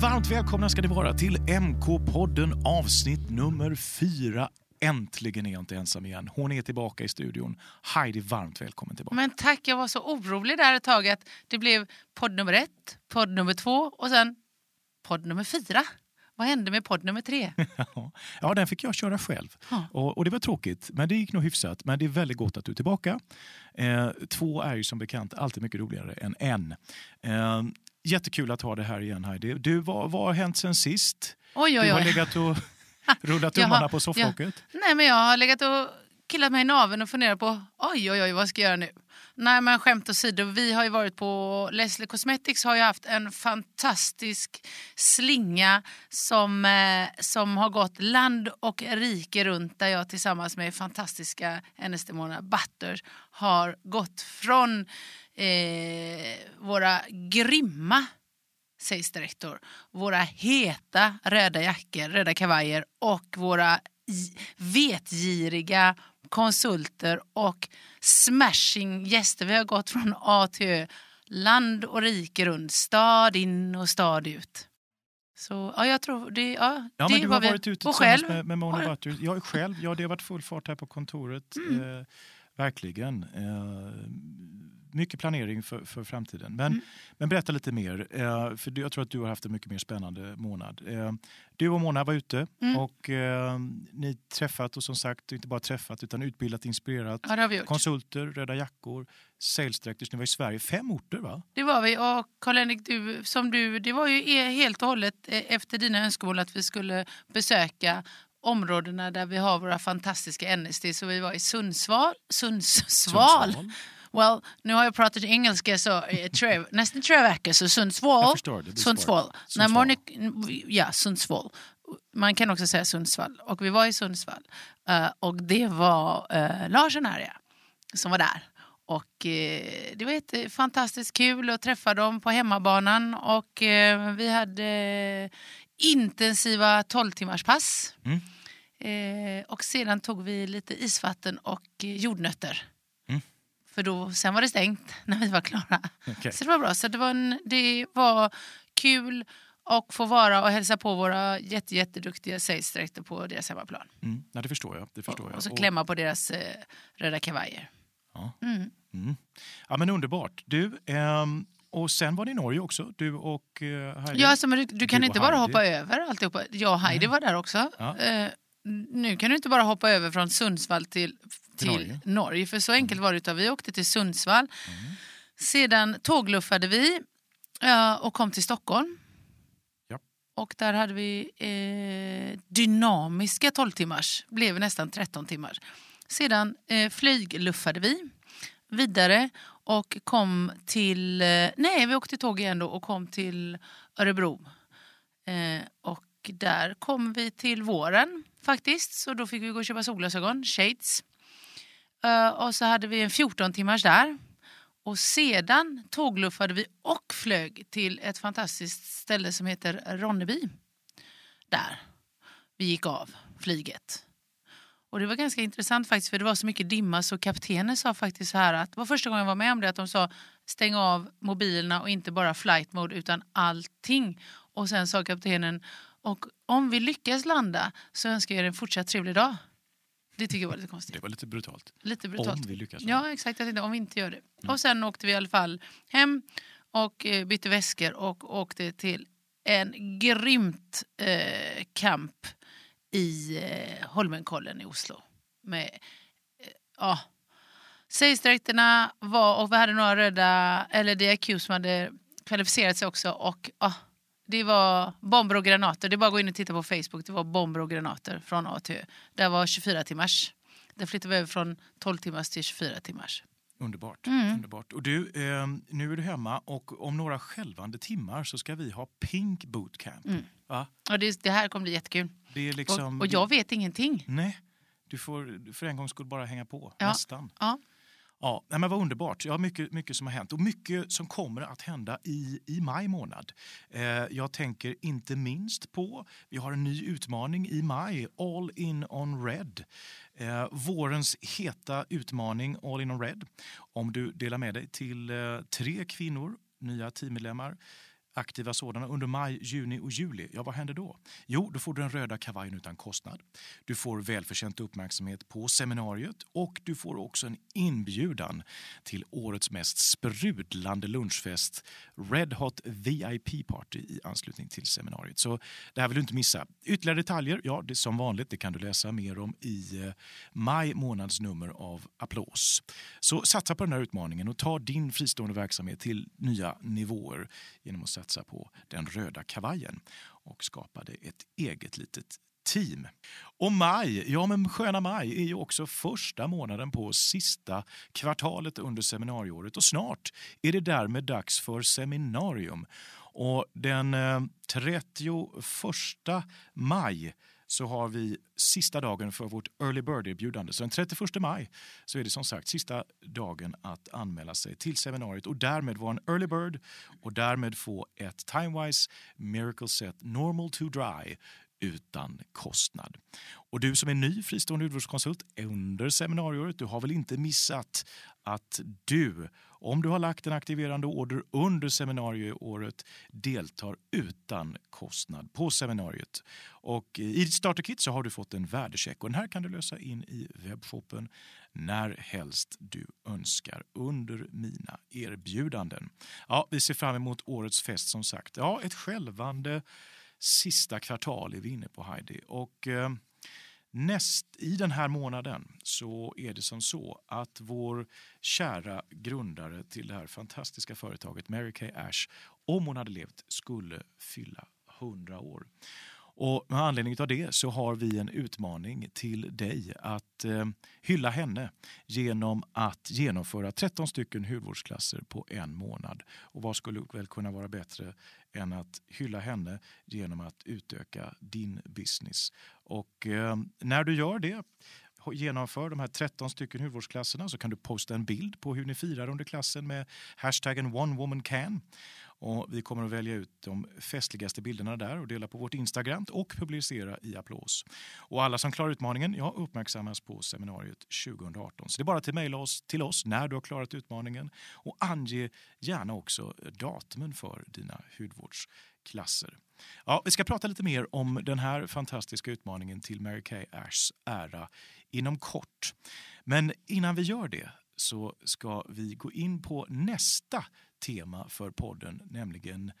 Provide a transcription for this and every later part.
varmt välkomna ska ni vara till MK-podden avsnitt nummer fyra. Äntligen är jag inte ensam igen. Hon är tillbaka i studion. Heidi, varmt välkommen tillbaka. Men tack, jag var så orolig där ett tag att det blev podd nummer ett, podd nummer två och sen podd nummer fyra. Vad hände med podd nummer tre? ja, den fick jag köra själv. Ja. Och, och det var tråkigt, men det gick nog hyfsat. Men det är väldigt gott att du är tillbaka. Eh, två är ju som bekant alltid mycket roligare än en. Eh, jättekul att ha det här igen Heidi. Du, vad, vad har hänt sen sist? Oj, oj, Du har oj. legat och rullat tummarna på sofflocket. Nej, men jag har legat och killat mig i naveln och funderat på oj, oj, oj, vad ska jag göra nu? Nej, men skämt åsido, vi har ju varit på Leslie Cosmetics har ju haft en fantastisk slinga som, eh, som har gått land och rike runt där jag tillsammans med fantastiska hennes demoner Butters har gått från eh, våra grymma sägs det rektor, våra heta röda jackor, röda kavajer och våra vetgiriga konsulter och smashing gäster. Vi har gått från A till Ö, land och rike runt, stad in och stad ut. Så ja, jag tror det, ja, Ja, det men du har vi. varit ute och själv. med, med Mona Har- Butter. Jag själv, ja, det har varit full fart här på kontoret. Mm. Eh, verkligen. Eh, mycket planering för, för framtiden. Men, Mm. men berätta lite mer, eh, för jag tror att du har haft en mycket mer spännande månad. Eh, du och Mona var ute Mm. och eh, ni träffat och som sagt inte bara träffat utan utbildat, inspirerat. Ja. Konsulter, röda jackor, sales directors. Ni var i Sverige, fem orter va? Det var vi. Och Karl-Henrik, du, som du, det var ju e- helt och hållet efter dina önskemål att vi skulle besöka områdena där vi har våra fantastiska NSD. Så vi var i Sundsvall. Sundsvall. Well, nu har jag pratat engelska så eh, tre, nästan tre veckor, så Sundsvall. Förstår, Sundsvall. När. Monica, ja, Sundsvall. Man kan också säga Sundsvall. Och vi var i Sundsvall. Eh, och det var uh, Lars och Narja som var där. Och eh, det var fantastiskt kul att träffa dem på hemmabanan. Och eh, vi hade intensiva 12 timmars pass. Mm. Eh, och sedan tog vi lite isvatten och eh, jordnötter. Mm. För då, sen var det stängt när vi var klara. Okej. Så det var bra. Så det var, en, det var kul att få vara och hälsa på våra jätte, jätteduktiga sales director på deras hemmaplan. Mm. Nej, det förstår jag. Det förstår jag. Och så Och- klämma på deras eh, röda kavajer. Ja. Mm. Mm. Ja, men underbart. Du, ehm, och sen var det i Norge också, du och uh, Heidi. Ja, alltså, men du, du kan Du inte och bara Heidi. hoppa över alltihopa. Jag och Heidi var där också. Ja. Eh, nu kan du inte bara hoppa över från Sundsvall till, till Norge. Norge. För så enkelt var det. Utan vi åkte till Sundsvall. Sedan tågluffade vi och kom till Stockholm. Ja. Och där hade vi eh, dynamiska 12 timmars. Blev nästan 13 timmars. Sedan eh, flygluffade vi vidare och kom till... Eh, nej, vi åkte tåg igen då och kom till Örebro. Eh, och där kom vi till våren faktiskt. Så då fick vi gå och köpa solglasögon, shades. Uh, och så hade vi en 14 timmars där. Och sedan tågluffade vi och flög till ett fantastiskt ställe som heter Ronneby. Där vi gick av flyget. Och det var ganska intressant faktiskt för det var så mycket dimma så kaptenen sa faktiskt så här att det var första gången jag var med om det att de sa stäng av mobilerna och inte bara flight mode utan allting. Och sen sa kaptenen och om vi lyckas landa så önskar jag er en fortsatt trevlig dag. Det tycker jag var lite konstigt. Det var lite brutalt. Lite brutalt. Om vi lyckas. Ja, exakt. Jag tänkte om vi inte gör det. Och sen åkte vi i alla fall hem och eh, bytte väskor och åkte till en grymt eh, camp i eh, Holmenkollen i Oslo. Med, eh, ja, Sägsdräkterna var, och vi hade några röda, eller DIQ som hade kvalificerat sig också. Och ja, det var bomber och granater. Det är bara att gå in och titta på Facebook. Det var bomber och granater från A till Ö. Det var 24 timmars. Där flyttade vi över från 12 timmars till 24 timmars. Underbart. Mm. Underbart. Och du, ehm, nu är du hemma och om några skälvande timmar så ska vi ha Pink Bootcamp. Mm. Va? Och det, det här kommer bli jättekul. Liksom... och, och jag vet ingenting. Nej, du får för en gång skulle bara hänga på. Ja. Nästan. Ja. Ja, nej, men vad underbart. Ja, mycket, mycket som har hänt och mycket som kommer att hända i, i maj månad. Eh, jag tänker inte minst på, vi har en ny utmaning i maj, All in on red. Eh, vårens heta utmaning All in on red. Om du delar med dig till eh, tre kvinnor, nya teammedlemmar, aktiva sådana under maj, juni och juli, ja vad händer då? Jo, då får du den röda kavajen utan kostnad. Du får välförtjänt uppmärksamhet på seminariet och du får också en inbjudan till årets mest sprudlande lunchfest, Red Hot VIP Party i anslutning till seminariet. Så det här vill du inte missa. Ytterligare detaljer, ja det är som vanligt, det kan du läsa mer om i eh, maj månads nummer av Applås. Så satsa på den här utmaningen och ta din fristående verksamhet till nya nivåer genom att satsa på den röda kavajen och skapade ett eget litet team. Och maj, ja men sköna maj är ju också första månaden på sista kvartalet under seminarieåret och snart är det därmed dags för seminarium. Och den eh, 31 maj så har vi sista dagen för vårt Early Bird-erbjudande. Så den 31 maj så är det som sagt sista dagen att anmäla sig till seminariet och därmed vara en Early Bird och därmed få ett Timewise Miracle Set Normal to Dry utan kostnad. Och du som är ny fristående hudvårdskonsult under seminariet, du har väl inte missat att du, om du har lagt en aktiverande order under seminarieåret, deltar utan kostnad på seminariet. Och I ditt starterkit så har du fått en värdecheck och den här kan du lösa in i webbshoppen när helst du önskar under mina erbjudanden. Ja, vi ser fram emot årets fest som sagt. Ja, ett självande sista kvartal är vi inne på Heidi. Och, eh, Näst i den här månaden så är det som så att vår kära grundare till det här fantastiska företaget Mary Kay Ash, om hon hade levt, skulle fylla 100 år. Och med anledning av det så har vi en utmaning till dig att eh, hylla henne genom att genomföra 13 stycken hudvårdsklasser på en månad. Och vad skulle väl kunna vara bättre än att hylla henne genom att utöka din business. Och eh, när du gör det genomför de här 13 stycken hudvårdsklasserna så kan du posta en bild på hur ni firar under klassen med hashtaggen OneWomanCan. Och vi kommer att välja ut de festligaste bilderna där och dela på vårt Instagram och publicera i Applås. Och alla som klarar utmaningen ja, uppmärksammas på seminariet 2018. Så det är bara att mejla oss till oss när du har klarat utmaningen och ange gärna också datumen för dina hudvårdsklasser. Ja, vi ska prata lite mer om den här fantastiska utmaningen till Mary Kay Ashs ära inom kort. Men innan vi gör det så ska vi gå in på nästa tema för podden, nämligen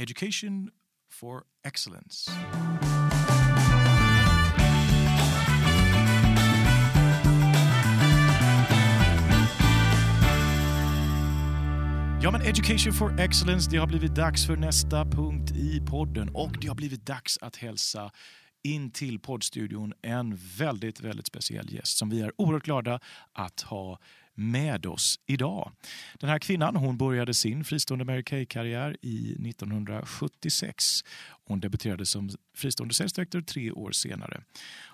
Education for Excellence. Ja, men Education for Excellence, det har blivit dags för nästa punkt i podden och det har blivit dags att hälsa in till poddstudion en väldigt, väldigt speciell gäst som vi är oerhört glada att ha med oss idag. Den här kvinnan hon började sin fristående Mary Kay-karriär i 1976. Hon debuterade som fristående sales director tre år senare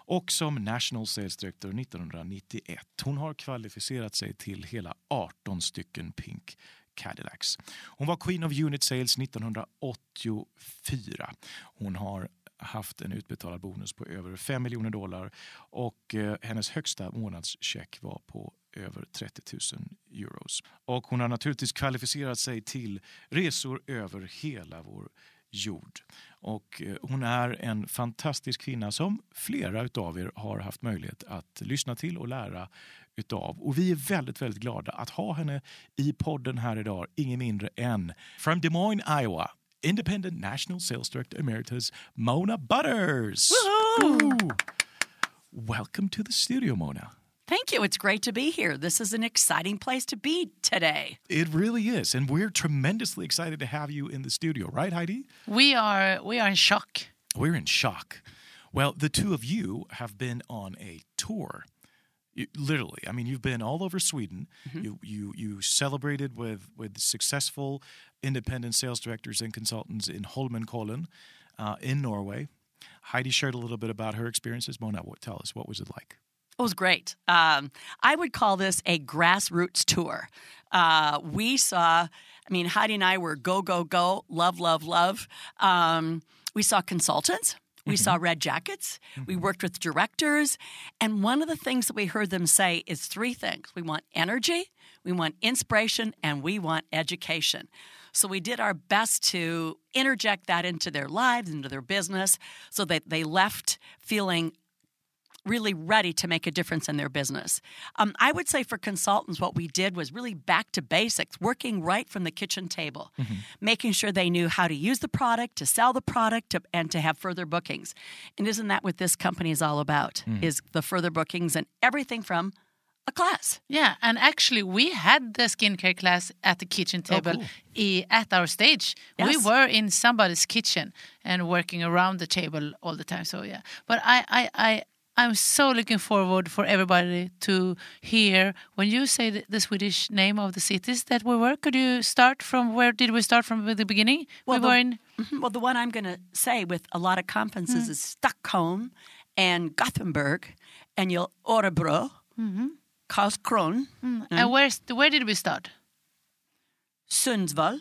och som national sales director 1991. Hon har kvalificerat sig till hela 18 stycken Pink Cadillacs. Hon var Queen of Unit Sales 1984. Hon har haft en utbetalad bonus på över 5 miljoner dollar och eh, hennes högsta månadscheck var på över 30 000 euros. Och hon har naturligtvis kvalificerat sig till resor över hela vår jord. Och eh, hon är en fantastisk kvinna som flera av er har haft möjlighet att lyssna till och lära utav. Och vi är väldigt, väldigt glada att ha henne i podden här idag. Ingen mindre än from Des Moines, Iowa. Independent National Sales Director Emeritus Mona Butters. Welcome to the studio, Mona. Thank you. It's great to be here. This is an exciting place to be today. It really is, and we're tremendously excited to have you in the studio, right, Heidi? We are we are in shock. We're in shock. Well, the two of you have been on a tour. You, literally, I mean, you've been all over Sweden. Mm-hmm. You you you celebrated with with successful independent sales directors and consultants in Holmenkollen, uh, in Norway. Heidi shared a little bit about her experiences. Mona, what, tell us what was it like? It was great. Um, I would call this a grassroots tour. Uh, we saw, I mean, Heidi and I were go, go, go, love, love, love. Um, we saw consultants. We mm-hmm. saw red jackets. Mm-hmm. We worked with directors. And one of the things that we heard them say is three things we want energy, we want inspiration, and we want education. So we did our best to interject that into their lives, into their business, so that they left feeling really ready to make a difference in their business. Um, I would say for consultants, what we did was really back to basics, working right from the kitchen table, making sure they knew how to use the product, to sell the product, to, and to have further bookings. And isn't that what this company is all about? Is the further bookings and everything from a class. Yeah, and actually, we had the skincare class at the kitchen table cool. at our stage. We were in somebody's kitchen and working around the table all the time. So yeah, but I, I, I, I'm so looking forward for everybody to hear when you say the, the Swedish name of the cities that we were. Could you start from where did we start from at the beginning? Well, we the- were in. Mhm. Well, the one I'm going to say with a lot of conferences hmm. is Stockholm and Gothenburg and you'll Örebro, mm-hmm. Karlskrona, mm, mm. And where's where did we start? Sundsvall.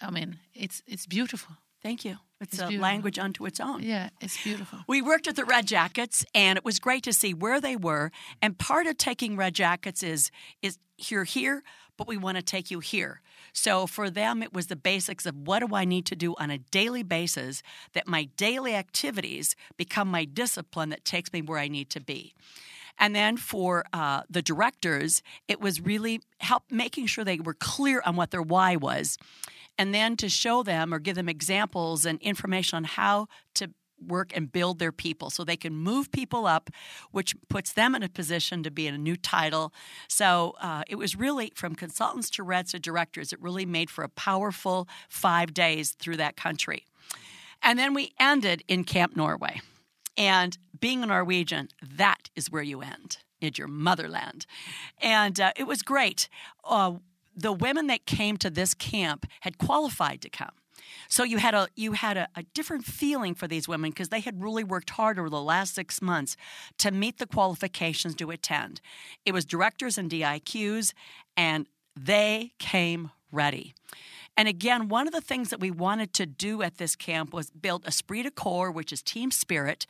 I mean, it's it's beautiful. Thank you. It's, It's a beautiful. language unto its own. Yeah, it's beautiful. We worked with the Red Jackets, and it was great to see where they were. And part of taking Red Jackets is is you're here, but we want to take you here. So for them, it was the basics of what do I need to do on a daily basis that my daily activities become my discipline that takes me where I need to be. And then for uh, the directors, it was really help making sure they were clear on what their why was, and then to show them or give them examples and information on how to work and build their people so they can move people up, which puts them in a position to be in a new title. So uh, it was really from consultants to reds to directors, it really made for a powerful five days through that country. And then we ended in Camp Norway. And being a Norwegian, that is where you end. in your motherland. And uh, it was great. Uh, the women that came to this camp had qualified to come. So you had a you had a, a different feeling for these women because they had really worked hard over the last six months to meet the qualifications to attend. It was directors and DIQs, and they came ready. And again, one of the things that we wanted to do at this camp was build esprit de corps, which is team spirit,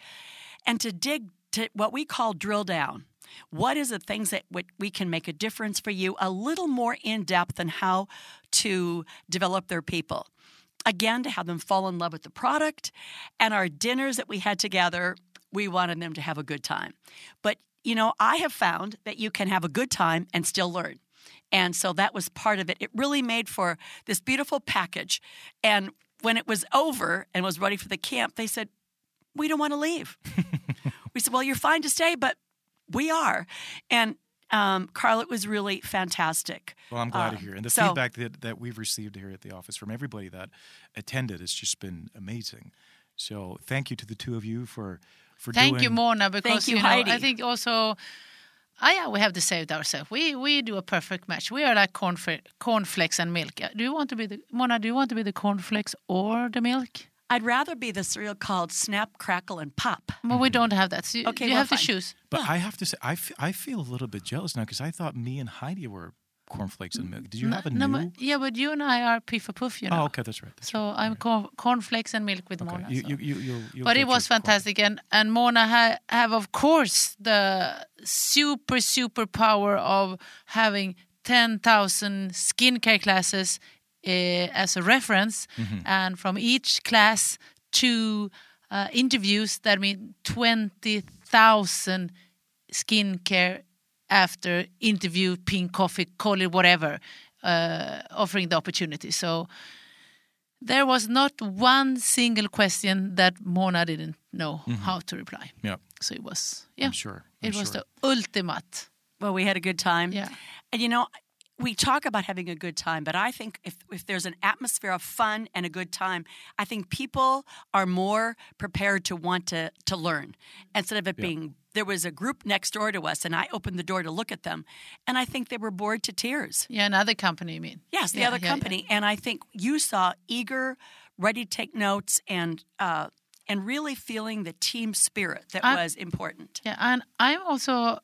and to dig to what we call drill down. What is the things that we can make a difference for you a little more in depth on how to develop their people? Again, to have them fall in love with the product. And our dinners that we had together, we wanted them to have a good time. But, you know, I have found that you can have a good time and still learn. And so that was part of it. It really made for this beautiful package. And when it was over and was ready for the camp, they said, We don't want to leave. we said, Well, you're fine to stay, but we are. And um, Carl, it was really fantastic. Well, I'm glad Uh, to hear. And the so- feedback that, that we've received here at the office from everybody that attended has just been amazing. So thank you to the two of you for for Thank doing. you, Mona, because you, know, I think also. Ah, yeah, we have to say it ourselves. We we do a perfect match. We are like cornfl- cornflakes and milk. Uh, Do you want to be the Mona? Do you want to be the cornflakes or the milk? I'd rather be the cereal called Snap, Crackle, and Pop. But we don't have that. So you, Okay, you well, have to fine. choose. But I have to say, I, f- I feel a little bit jealous now because I thought me and Heidi were cornflakes and milk. Did you No- have a no, new? but- yeah, but you and I are Piff a Puff, you know. Oh, okay, that's right. That's So I'm corn, cornflakes and milk with right. Mona. Okay. You, so. you, you, but it was your corn- fantastic, and and Mona ha- have of course the super super power of having ten thousand skincare classes uh, as a reference, Mm-hmm. and from each class two uh, interviews. That means twenty thousand skincare after interview, pink coffee, call it whatever, uh, offering the opportunity. So there was not one single question that Mona didn't know how to reply. Yeah, So it was, yeah, I'm sure. I'm it was sure. the ultimate. Well, we had a good time. Yeah. And you know, we talk about having a good time, but I think if, if there's an atmosphere of fun and a good time, I think people are more prepared to want to, to learn instead of it being. There was a group next door to us, and I opened the door to look at them, and I think they were bored to tears. Yeah, another company, you mean? Yes, the Yeah, other yeah, yeah. company, and I think you saw eager, ready to take notes, and uh, and really feeling the team spirit that I- was important. Yeah, and I'm also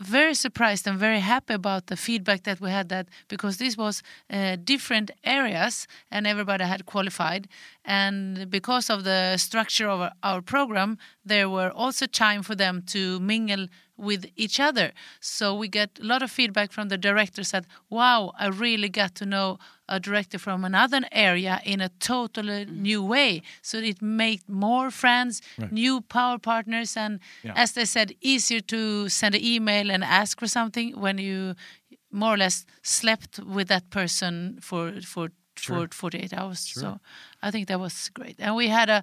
very surprised and very happy about the feedback that we had that because this was uh, different areas and everybody had qualified. And because of the structure of our, our program there were also time for them to mingle with each other. So we get a lot of feedback from the directors that, wow, I really got to know a director from another area in a totally new way. So it made more friends, Right. new power partners, and Yeah. as they said, easier to send an email and ask for something when you more or less slept with that person for for Sure. for 48 hours. Sure. So I think that was great. And we had a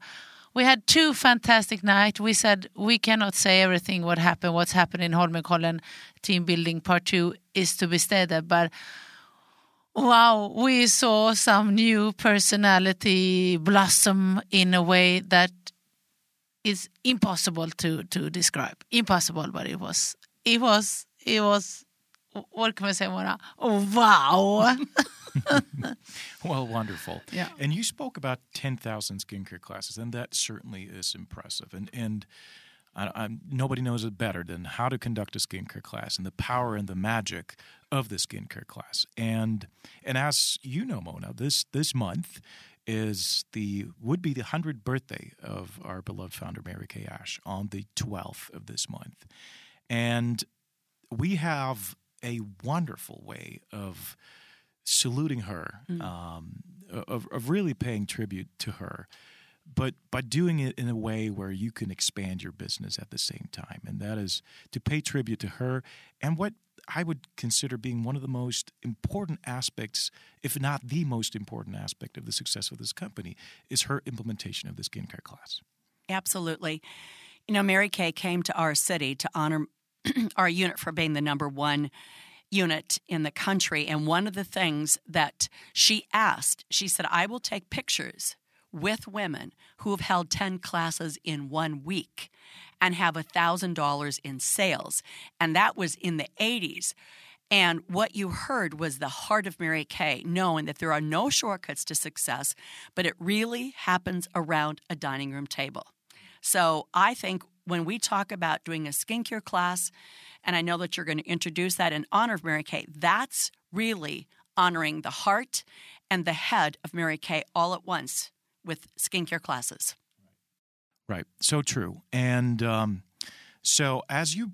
we had two fantastic nights. We said we cannot say everything what happened, what's happened in Holmenkollen team building part two is to be stated, but wow, we saw some new personality blossom in a way that is impossible to to describe. Impossible, but it was it was it was what can I say, Mona? Oh, wow. Well, wonderful. Yeah. And you spoke about 10,000 skincare classes, and that certainly is impressive. And, and I, I'm, nobody knows it better than how to conduct a skincare class and the power and the magic of the skincare class. And and as you know, Mona, this this month is the would be the 100th birthday of our beloved founder Mary Kay Ash on the 12th of this month. And we have a wonderful way of saluting her, um, of, of really paying tribute to her, but by doing it in a way where you can expand your business at the same time. And that is to pay tribute to her and what I would consider being one of the most important aspects, if not the most important aspect of the success of this company, is her implementation of the skincare class. Absolutely. You know, Mary Kay came to our city to honor our unit for being the number one unit in the country. And one of the things that she asked, she said, I will take pictures with women who have held 10 classes in one week and have $1,000 in sales. And that was in the 80s. And what you heard was the heart of Mary Kay, knowing that there are no shortcuts to success, but it really happens around a dining room table. So I think when we talk about doing a skincare class, and I know that you're going to introduce that in honor of Mary Kay, that's really honoring the heart and the head of Mary Kay all at once with skincare classes. Right. So true. And um, so as you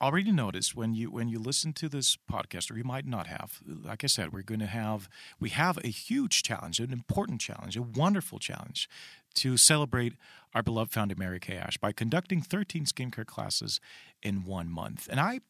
already noticed when you when you listen to this podcast or you might not have like i said we're going to have we have a huge challenge an important challenge a wonderful challenge to celebrate our beloved founder Mary Kay Ash by conducting 13 skincare classes in one month. And I,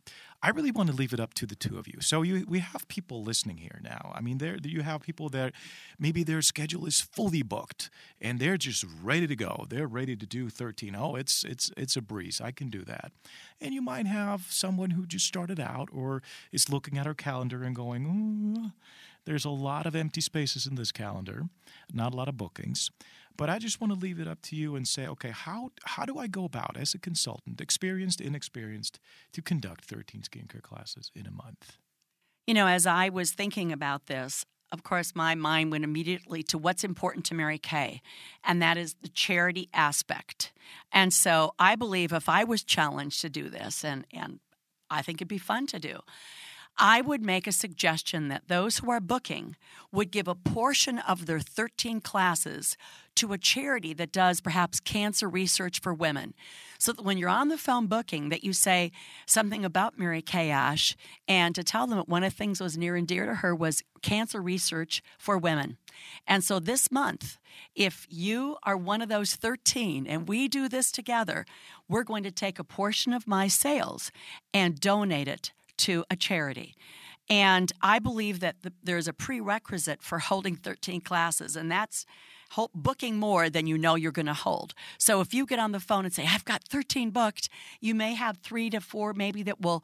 I really want to leave it up to the two of you. So you, we have people listening here now. I mean, there you have people that maybe their schedule is fully booked and they're just ready to go. They're ready to do 13. Oh, it's it's it's a breeze. I can do that. And you might have someone who just started out or is looking at our calendar and going, "Ooh, there's a lot of empty spaces in this calendar, not a lot of bookings. But I just want to leave it up to you and say, okay, how how do I go about as a consultant, experienced, inexperienced, to conduct 13 skincare classes in a month? You know, as I was thinking about this, of course, my mind went immediately to what's important to Mary Kay, and that is the charity aspect. And so I believe if I was challenged to do this, and, and I think it'd be fun to do, I would make a suggestion that those who are booking would give a portion of their 13 classes to a charity that does perhaps cancer research for women. So that when you're on the phone booking that you say something about Mary Kay Ash and to tell them that one of the things that was near and dear to her was cancer research for women. And so this month, if you are one of those 13 and we do this together, we're going to take a portion of my sales and donate it to a charity. And I believe that the, there's a prerequisite for holding 13 classes, and that's booking more than you know you're going to hold. So if you get on the phone and say, I've got 13 booked, you may have three to four maybe that will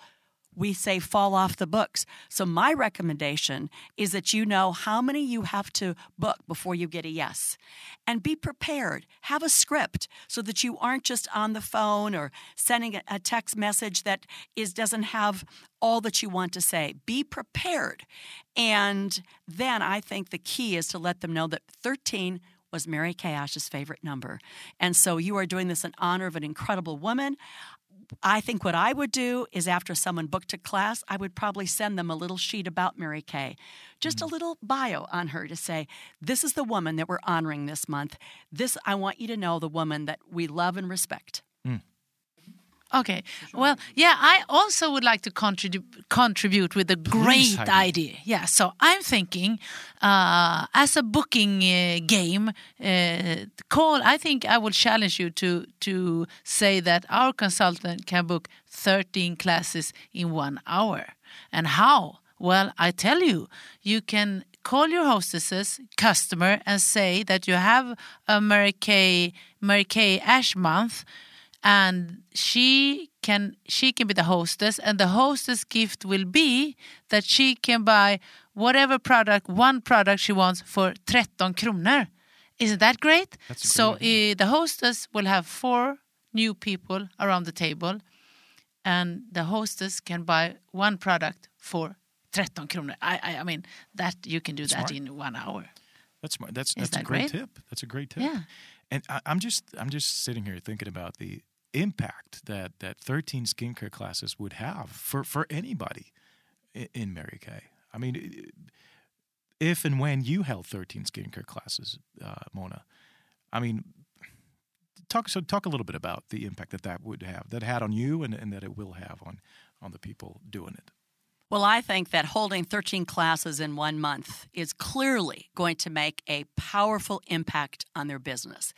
we say fall off the books. So my recommendation is that you know how many you have to book before you get a yes. And be prepared. Have a script so that you aren't just on the phone or sending a- text message that is doesn't have all that you want to say. Be prepared. And then I think the key is to let them know that 13 was Mary Kay Ash's favorite number. And so you are doing this in honor of an incredible woman. I think what I would do is after someone booked a class, I would probably send them a little sheet about Mary Kay, just a mm-hmm. little bio on her to say, this is the woman that we're honoring this month. This, I want you to know the woman that we love and respect. Okay. Well, yeah, I also would like to contribute contribute with a great Heidi. idea. Yeah. So I'm thinking, uh, as a booking uh, game, uh, call. I think I will challenge you to to say that our consultant can book 13 classes in one hour. And how? Well, I tell you, you can call your hostesses customer and say that you have a Mary Kay Mary Kay Ash month and she can she can be the hostess and the hostess gift will be that she can buy whatever product one product she wants for 13 kronor isn't that great That's so uh, the hostess will have four new people around the table and the hostess can buy one product for 13 kronor i i, I mean that you can do that in one hour That's smart. That's that's a great great? tip. That's a great tip. Yeah. And I, I'm just I'm just sitting here thinking about the impact that that 13 skincare classes would have for for anybody in, Mary Kay. I mean, if and when you held 13 skincare classes, uh, Mona, I mean, talk so talk a little bit about the impact that that would have, that had on you, and, and that it will have on on the people doing it. Well, I think that holding 13 classes in one month is clearly going to make a powerful impact on their business.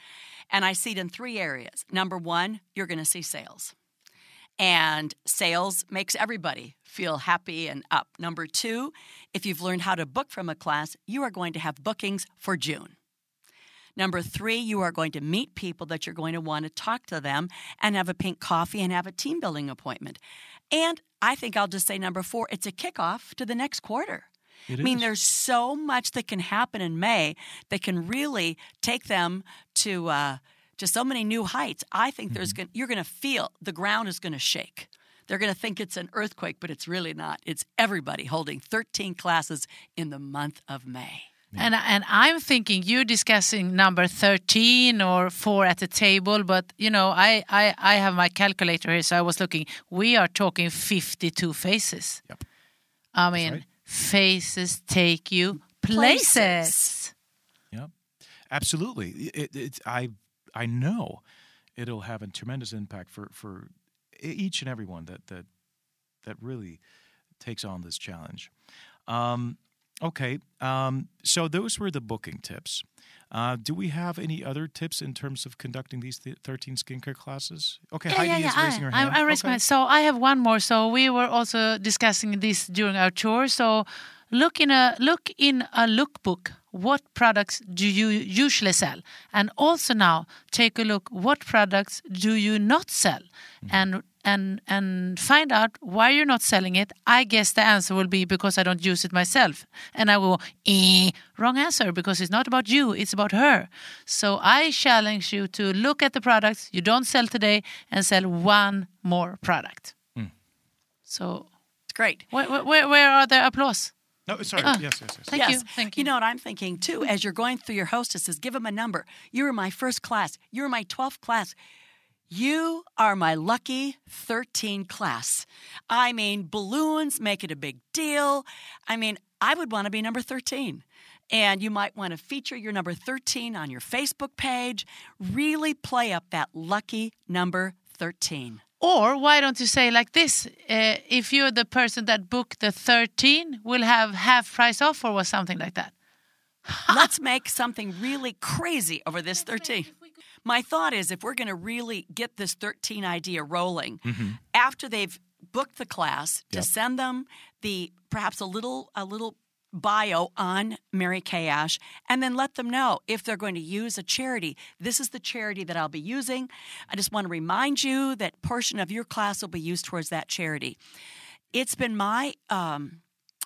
And I see it in three areas. Number one, you're going to see sales. And sales makes everybody feel happy and up. Number two, if you've learned how to book from a class, you are going to have bookings for June. Number three, you are going to meet people that you're going to want to talk to them and have a pink coffee and have a team building appointment. And I think I'll just say number four, it's a kickoff to the next quarter. It I mean, is. there's so much that can happen in May that can really take them to uh, to so many new heights. I think there's Mm-hmm. going you're going to feel the ground is going to shake. They're going to think it's an earthquake, but it's really not. It's everybody holding 13 classes in the month of May. And and I'm thinking you're discussing number thirteen or four at the table, but you know I I, I have my calculator here, so I was looking. We are talking fifty-two faces. Yep. I mean, right. Faces take you Places. places. Yeah, absolutely. It, it's I I know it'll have a tremendous impact for for each and everyone that that that really takes on this challenge. Um, okay, um, so those were the booking tips. Uh, do we have any other tips in terms of conducting these th- 13 skincare classes? Okay, Heidi is raising her I, hand. I, I raised okay. my So I have one more. So we were also discussing this during our tour. So look in a look in a lookbook. What products do you usually sell? And also now take a look. What products do you not sell? And and and find out why you're not selling it. I guess the answer will be because I don't use it myself. And I will eh, wrong answer because it's not about you, it's about her. So I challenge you to look at the products you don't sell today and sell one more product. So It's great. where, where, where are the applause? No, sorry. Ah. yes, yes, yes. Thank yes. you. Thank you. You know what I'm thinking too? As you're going through your hostesses, give them a number. You were my first class. You were my 12th class. You are my lucky 13 class. I mean, balloons make it a big deal. I mean, I would want to be number 13. And you might want to feature your number 13 on your Facebook page. Really play up that lucky number 13. Or why don't you say like this? Uh, if you're the person that booked the 13, we'll have half price off or was something like that. Let's make something really crazy over this 13. My thought is if we're going to really get this 13 idea rolling, after they've booked the class, to send them the perhaps a little a little bio on Mary Kay Ash and then let them know if they're going to use a charity. This is the charity that I'll be using. I just want to remind you that portion of your class will be used towards that charity. It's been my um,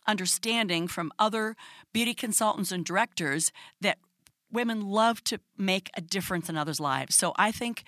understanding from other beauty consultants and directors that women love to make a difference in others' lives. So I think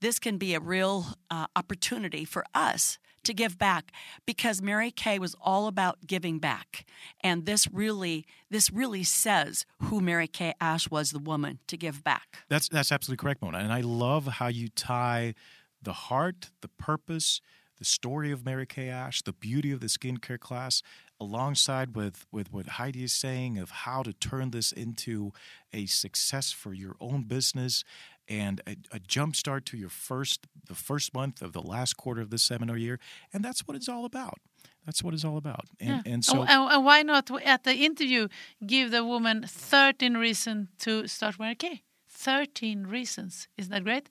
this can be a real uh, opportunity for us to give back because Mary Kay was all about giving back. And this really this really says who Mary Kay Ash was the woman to give back. That's that's absolutely correct, Mona. And I love how you tie the heart, the purpose, the story of Mary Kay Ash, the beauty of the skincare class, alongside with with what Heidi is saying of how to turn this into a success for your own business and a, a jump start to your first the first month of the last quarter of this seminar year, and that's what it's all about. That's what it's all about. And, Yeah. and so and, and- and why not at the interview give the woman 13 reasons to start Mary Kay? 13 reasons. Isn't that great?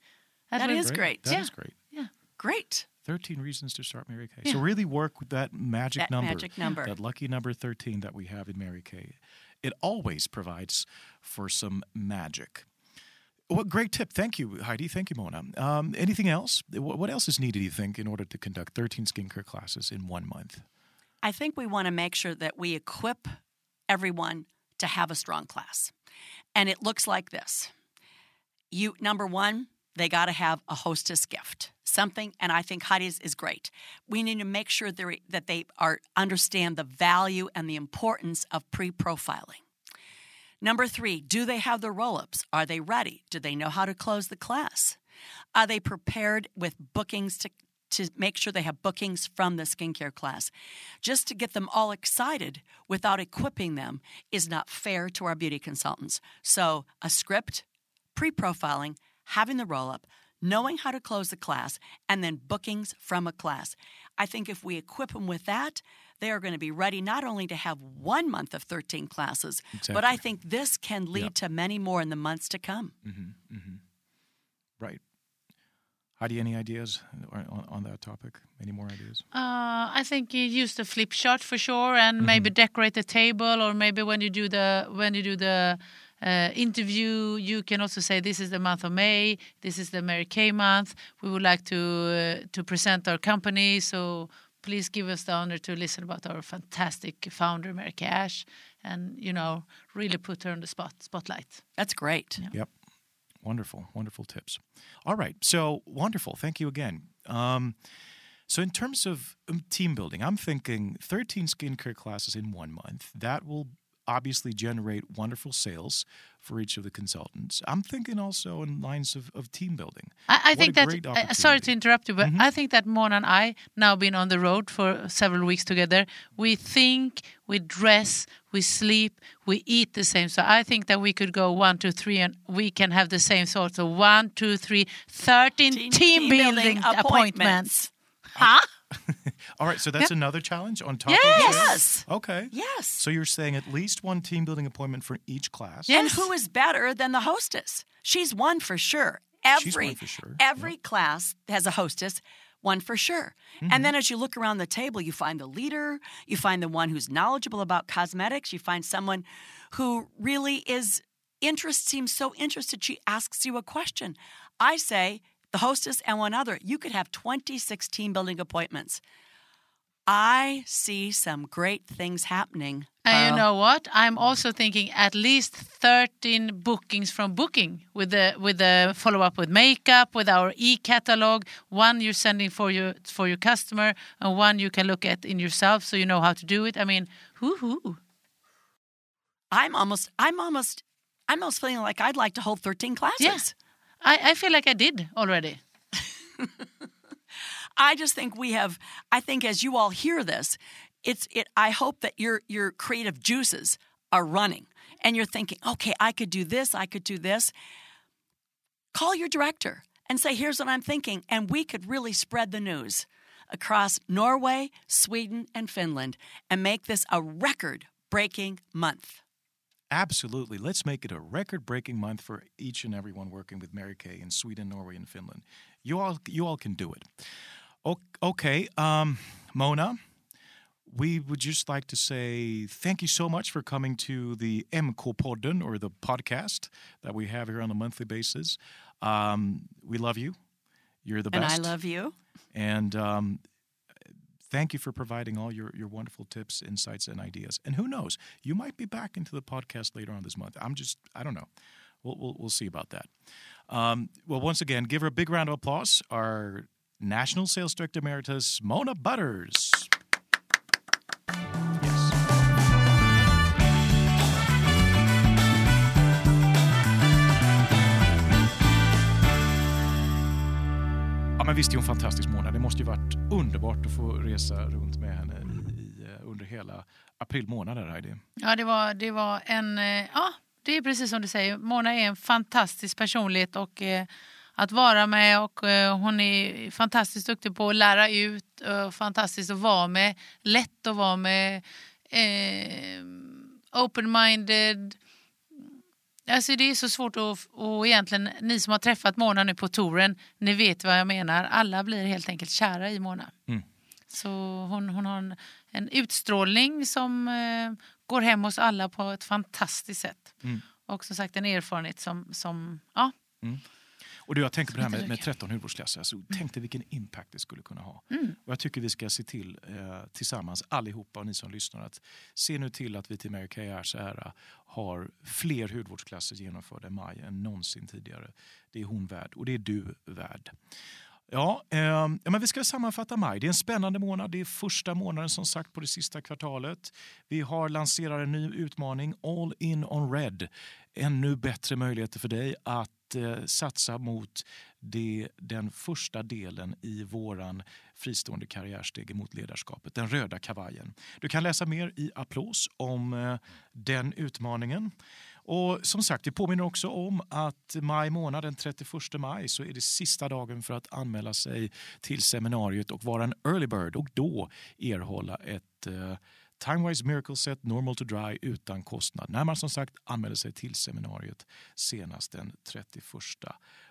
That will- is great. That Yeah. is great. Yeah. Great. 13 reasons to start Mary Kay. Yeah. So really work with that magic That number. magic number. That lucky number 13 that we have in Mary Kay. It always provides for some magic. What great tip. Thank you, Heidi. Thank you, Mona. Um, anything else? What else is needed, you think, in order to conduct 13 skincare classes in one month? I think we want to make sure that we equip everyone to have a strong class. And it looks like this. You number 1, they got to have a hostess gift. Something and I think Heidi's is great. We need to make sure that they are understand the value and the importance of pre-profiling. Number 3, do they have the roll-ups? Are they ready? Do they know how to close the class? Are they prepared with bookings to to make sure they have bookings from the skincare class. Just to get them all excited without equipping them is not fair to our beauty consultants. So, a script, pre profiling, having the roll up, knowing how to close the class, and then bookings from a class. I think if we equip them with that, they are going to be ready not only to have one month of 13 classes, but I think this can lead Yep. to many more in the months to come. Mm-hmm, mm-hmm. Right. Heidi, any ideas on, on that topic? Any more ideas? Uh, I think you use the flip chart for sure, and maybe decorate the table, or maybe when you do the when you do the uh, interview, you can also say this is the month of May, this is the Mary Kay month. We would like to uh, to present our company, so please give us the honor to listen about our fantastic founder Mary Kay Ash, and you know really put her on the spot spotlight. That's great. Yep. Wonderful, wonderful tips. All right. So wonderful. Thank you again. Um, so, in terms of um, team building, I'm thinking 13 skincare classes in one month. That will obviously generate wonderful sales for each of the consultants. I'm thinking also in lines of, of team building. I, I think that. Uh, sorry to interrupt you, but I think that Mona and I now been on the road for several weeks together. We think, we dress, we sleep, we eat the same. So I think that we could go one, two, three, and we can have the same sort. So one, two, three, 13 team, Team building, appointments. Huh? All right. So, that's another challenge on top of Yes. this? Yes. Okay. Yes. So, you're saying at least one team building appointment for each class? And who is better than the hostess? She's one for sure. Every She's one for sure. every class has a hostess, one for sure. Mm-hmm. And then as you look around the table, you find the leader, you find the one who's knowledgeable about cosmetics, you find someone who really is interest seems so interested she asks you a question. I say the hostess and one other, you could have 26 team building appointments. I see some great things happening. And you know what? I'm also thinking at least 13 bookings from Booking with the with the follow up with makeup, with our e-catalog. One you're sending for your for your customer, and one you can look at in yourself, so you know how to do it. I mean, hoo hoo. I'm almost, I'm almost, I'm almost feeling like I'd like to hold 13 classes. Yeah. I, I feel like I did already. I just think we have. I think as you all hear this, it's it. I hope that your your creative juices are running, and you're thinking, okay, I could do this, I could do this. Call your director and say, here's what I'm thinking, and we could really spread the news across Norway, Sweden, and Finland, and make this a record-breaking month. Absolutely. Let's make it a record breaking month for each and everyone working with Mary Kay in Sweden, Norway, and Finland. You all, you all can do it. Okay, um, Mona, we would just like to say thank you so much for coming to the MK Podden or the podcast that we have here on a monthly basis. Um, we love you. You're the best. And. I love you. And um, thank you for providing all your, your wonderful tips, insights, and ideas. And who knows, you might be back into the podcast later on this month. I'm just, I don't know. We'll, we'll, we'll see about that. Um, well, once again, give her a big round of applause. Our National Sales Director Emeritus, Mona Butters. Men visst är hon fantastisk Mona. Det måste ju varit underbart att få resa runt med henne i, i, eh, under hela april månad där, Heidi. Ja, det var, det var en... Eh, ja, det är precis som du säger. Mona är en fantastisk personlighet och eh, att vara med och eh, hon är fantastiskt duktig på att lära ut. Eh, fantastiskt att vara med. Lätt att vara med. Eh, Open-minded. Alltså det är så svårt att, och egentligen ni som har träffat Mona nu på touren, ni vet vad jag menar. Alla blir helt enkelt kära i Mona. Mm. Så hon, hon har en, en utstrålning som eh, går hem hos alla på ett fantastiskt sätt. Mm. Och som sagt en erfarenhet som, som ja. Och du, jag tänker på det här med, med lika. 13 hudvårdsklasser. Alltså, Tänk dig vilken impact det skulle kunna ha. Mm. Och jag tycker vi ska se till eh, tillsammans, allihopa och ni som lyssnar, att se nu till att vi till Mary Kay Airs ära har fler hudvårdsklasser genomförda i maj än någonsin tidigare. Det är hon värd och det är du värd. Ja, eh, men vi ska sammanfatta maj. Det är en spännande månad. Det är första månaden som sagt på det sista kvartalet. Vi har lanserat en ny utmaning, All in on red. Ännu bättre möjligheter för dig att eh, satsa mot det, den första delen i våran fristående karriärsteg mot ledarskapet, den röda kavajen. Du kan läsa mer i Applås om eh, den utmaningen. Och som sagt, vi påminner också om att maj månad, den 31 maj, så är det sista dagen för att anmäla sig till seminariet och vara en early bird och då erhålla ett eh, Timewise Miracle Set Normal to Dry utan kostnad när man som sagt anmäler sig till seminariet senast den 31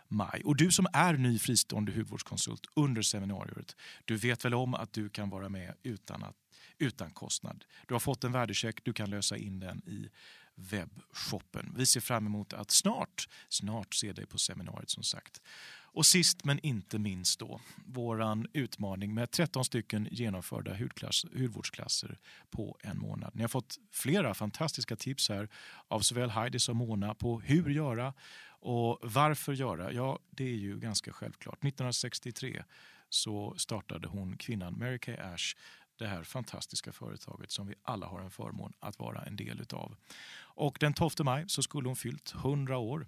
maj. Och du som är ny fristående hudvårdskonsult under seminariet, du vet väl om att du kan vara med utan, att, utan kostnad. Du har fått en värdecheck, du kan lösa in den i webbshoppen. Vi ser fram emot att snart, snart se dig på seminariet som sagt. Och sist men inte minst då, våran utmaning med 13 stycken genomförda hudklass, hudvårdsklasser på en månad. Ni har fått flera fantastiska tips här av såväl Heidi som Mona på hur göra och varför göra. Ja, det är ju ganska självklart. 1963 så startade hon kvinnan Mary Kay Ash det här fantastiska företaget som vi alla har en förmån att vara en del utav. Och den 12 maj så skulle hon fyllt 100 år.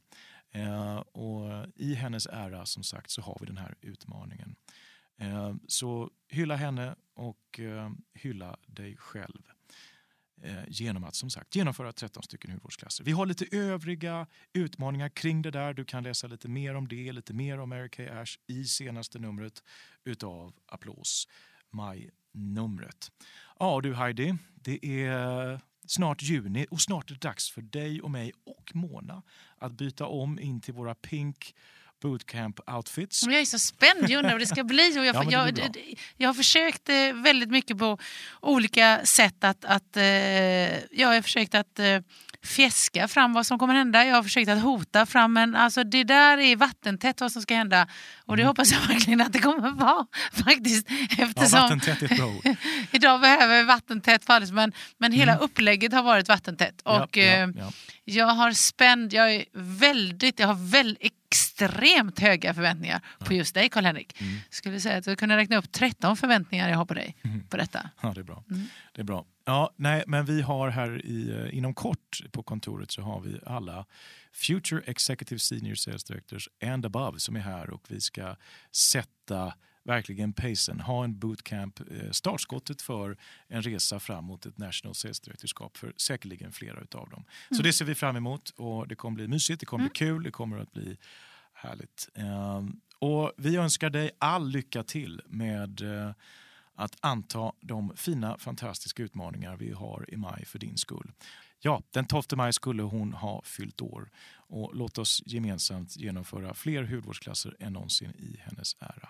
Eh, och I hennes ära som sagt så har vi den här utmaningen. Eh, så hylla henne och eh, hylla dig själv eh, genom att som sagt genomföra 13 stycken hudvårdsklasser. Vi har lite övriga utmaningar kring det där. Du kan läsa lite mer om det, lite mer om Mary Kay Ash i senaste numret utav Applås, maj-numret. Ja du Heidi, det är snart juni och snart är det dags för dig och mig och Mona att byta om in till våra pink bootcamp outfits. Men Jag är så spänd, jag undrar vad det ska bli. Och jag, Ja, jag, bra. jag har försökt eh, väldigt mycket på olika sätt att, att eh, jag har försökt att eh, fjäska fram vad som kommer hända. Jag har försökt att hota fram, men alltså det där är vattentätt vad som ska hända. Och det Mm. hoppas jag verkligen att det kommer vara faktiskt. Ja, Eftersom vattentätt är ett bra ord. idag behöver vi vattentätt fallet, men, men hela upplägget har varit vattentätt. Mm. Ja, Och, ja, ja. jag har spänd, jag är väldigt, jag har väl extremt höga förväntningar på just dig Karl-Henrik. Mm. Skulle säga att jag kunde räkna upp 13 förväntningar jag har på dig på detta. Ja, det är bra. Mm. Det är bra. Ja, nej, men vi har här i, eh, inom kort på kontoret så har vi alla Future Executive Senior Sales Directors and above som är här och vi ska sätta verkligen pacen, ha en bootcamp, eh, startskottet för en resa fram mot ett National Sales för säkerligen flera utav dem. Så det ser vi fram emot och det kommer bli mysigt, det kommer bli kul, det kommer att bli härligt. Ehm, Och vi önskar dig all lycka till med eh, att anta de fina, fantastiska utmaningar vi har i maj för din skull. Ja, den 12 maj skulle hon ha fyllt år och låt oss gemensamt genomföra fler hudvårdsklasser än någonsin i hennes ära.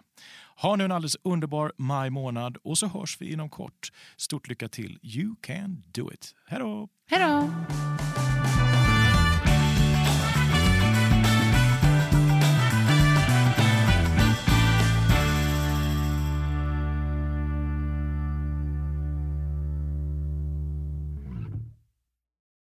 Ha nu en alldeles underbar maj månad och så hörs vi inom kort. Stort lycka till. You can do it. Hej då! Hej då!